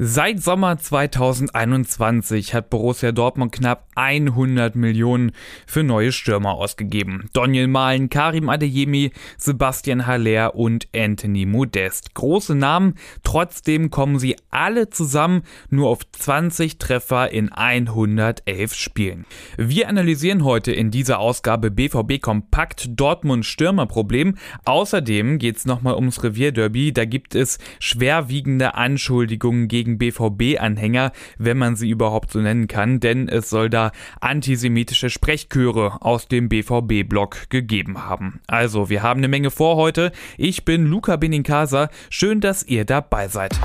Seit Sommer 2021 hat Borussia Dortmund knapp 100 Millionen für neue Stürmer ausgegeben. Daniel Mahlen, Karim Adeyemi, Sebastian Haller und Anthony Modest. Große Namen, trotzdem kommen sie alle zusammen nur auf 20 Treffer in 111 Spielen. Wir analysieren heute in dieser Ausgabe BVB Kompakt Dortmund Stürmerproblem. Außerdem geht es nochmal ums Revierderby. Da gibt es schwerwiegende Anschuldigungen gegen gegen BVB-Anhänger, wenn man sie überhaupt so nennen kann, denn es soll da antisemitische Sprechchöre aus dem BVB-Blog gegeben haben. Also, wir haben eine Menge vor heute. Ich bin Luca Benincasa. Schön, dass ihr dabei seid.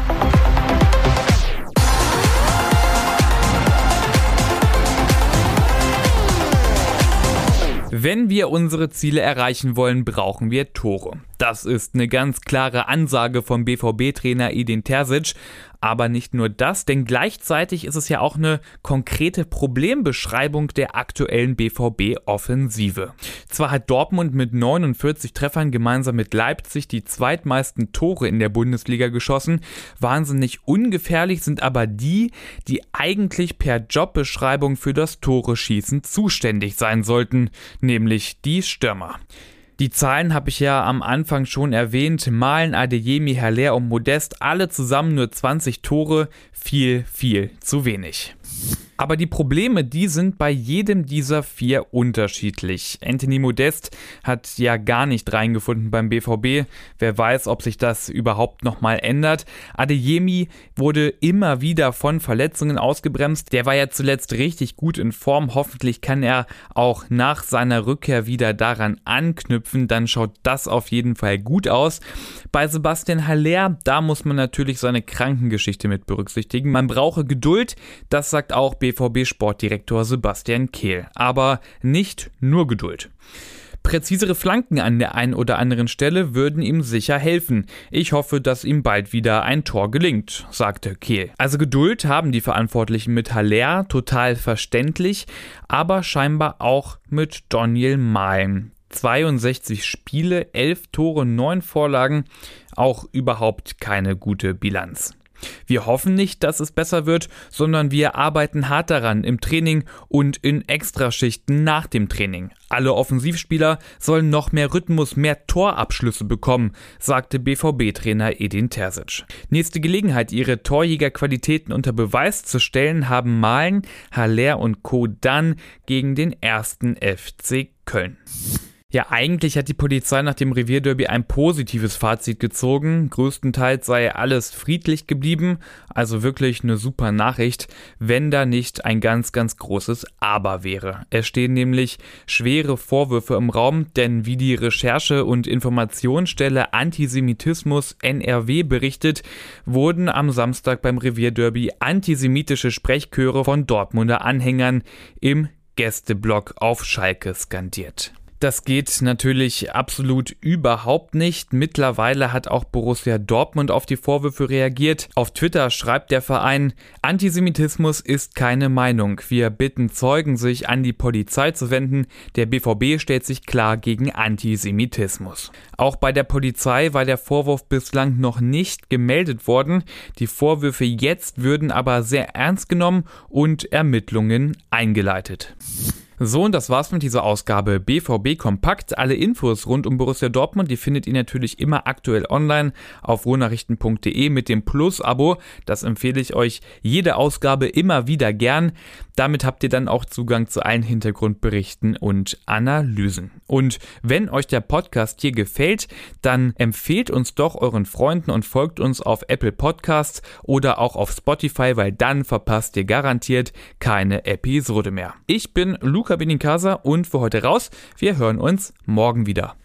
Wenn wir unsere Ziele erreichen wollen, brauchen wir Tore. Das ist eine ganz klare Ansage vom BVB-Trainer Edin Terzic. Aber nicht nur das, denn gleichzeitig ist es ja auch eine konkrete Problembeschreibung der aktuellen BVB-Offensive. Zwar hat Dortmund mit 49 Treffern gemeinsam mit Leipzig die zweitmeisten Tore in der Bundesliga geschossen. Wahnsinnig ungefährlich sind aber die, die eigentlich per Jobbeschreibung für das Tore-Schießen zuständig sein sollten, nämlich die Stürmer. Die Zahlen habe ich ja am Anfang schon erwähnt. Malen, Adeyemi, Haller und Modest, alle zusammen nur 20 Tore. Viel, viel zu wenig. Aber die Probleme, die sind bei jedem dieser vier unterschiedlich. Anthony Modest hat ja gar nicht reingefunden beim BVB. Wer weiß, ob sich das überhaupt nochmal ändert. Adeyemi wurde immer wieder von Verletzungen ausgebremst. Der war ja zuletzt richtig gut in Form. Hoffentlich kann er auch nach seiner Rückkehr wieder daran anknüpfen. Dann schaut das auf jeden Fall gut aus. Bei Sebastian Haller, da muss man natürlich seine Krankengeschichte mit berücksichtigen. Man brauche Geduld. Das sagt auch BVB-Sportdirektor Sebastian Kehl. Aber nicht nur Geduld. Präzisere Flanken an der einen oder anderen Stelle würden ihm sicher helfen. Ich hoffe, dass ihm bald wieder ein Tor gelingt, sagte Kehl. Also Geduld haben die Verantwortlichen mit Haller, total verständlich, aber scheinbar auch mit Daniel Mahlen. 62 Spiele, 11 Tore, 9 Vorlagen, auch überhaupt keine gute Bilanz. Wir hoffen nicht, dass es besser wird, sondern wir arbeiten hart daran im Training und in Extraschichten nach dem Training. Alle Offensivspieler sollen noch mehr Rhythmus, mehr Torabschlüsse bekommen, sagte BVB-Trainer Edin Terzic. Nächste Gelegenheit, ihre Torjägerqualitäten unter Beweis zu stellen, haben Malen, Haller und Co. dann gegen den ersten FC Köln. Ja, eigentlich hat die Polizei nach dem Revierderby ein positives Fazit gezogen. Größtenteils sei alles friedlich geblieben, also wirklich eine super Nachricht, wenn da nicht ein ganz, ganz großes Aber wäre. Es stehen nämlich schwere Vorwürfe im Raum, denn wie die Recherche- und Informationsstelle Antisemitismus NRW berichtet, wurden am Samstag beim Revierderby antisemitische Sprechchöre von Dortmunder Anhängern im Gästeblock auf Schalke skandiert. Das geht natürlich absolut überhaupt nicht. Mittlerweile hat auch Borussia Dortmund auf die Vorwürfe reagiert. Auf Twitter schreibt der Verein, Antisemitismus ist keine Meinung. Wir bitten Zeugen, sich an die Polizei zu wenden. Der BVB stellt sich klar gegen Antisemitismus. Auch bei der Polizei war der Vorwurf bislang noch nicht gemeldet worden. Die Vorwürfe jetzt würden aber sehr ernst genommen und Ermittlungen eingeleitet. So, und das war's mit dieser Ausgabe BVB Kompakt. Alle Infos rund um Borussia Dortmund, die findet ihr natürlich immer aktuell online auf ruhrnachrichten.de mit dem Plus-Abo. Das empfehle ich euch jede Ausgabe immer wieder gern. Damit habt ihr dann auch Zugang zu allen Hintergrundberichten und Analysen. Und wenn euch der Podcast hier gefällt, dann empfehlt uns doch euren Freunden und folgt uns auf Apple Podcasts oder auch auf Spotify, weil dann verpasst ihr garantiert keine Episode mehr. Ich bin Luca Luca Benincasa und für heute raus. Wir hören uns morgen wieder.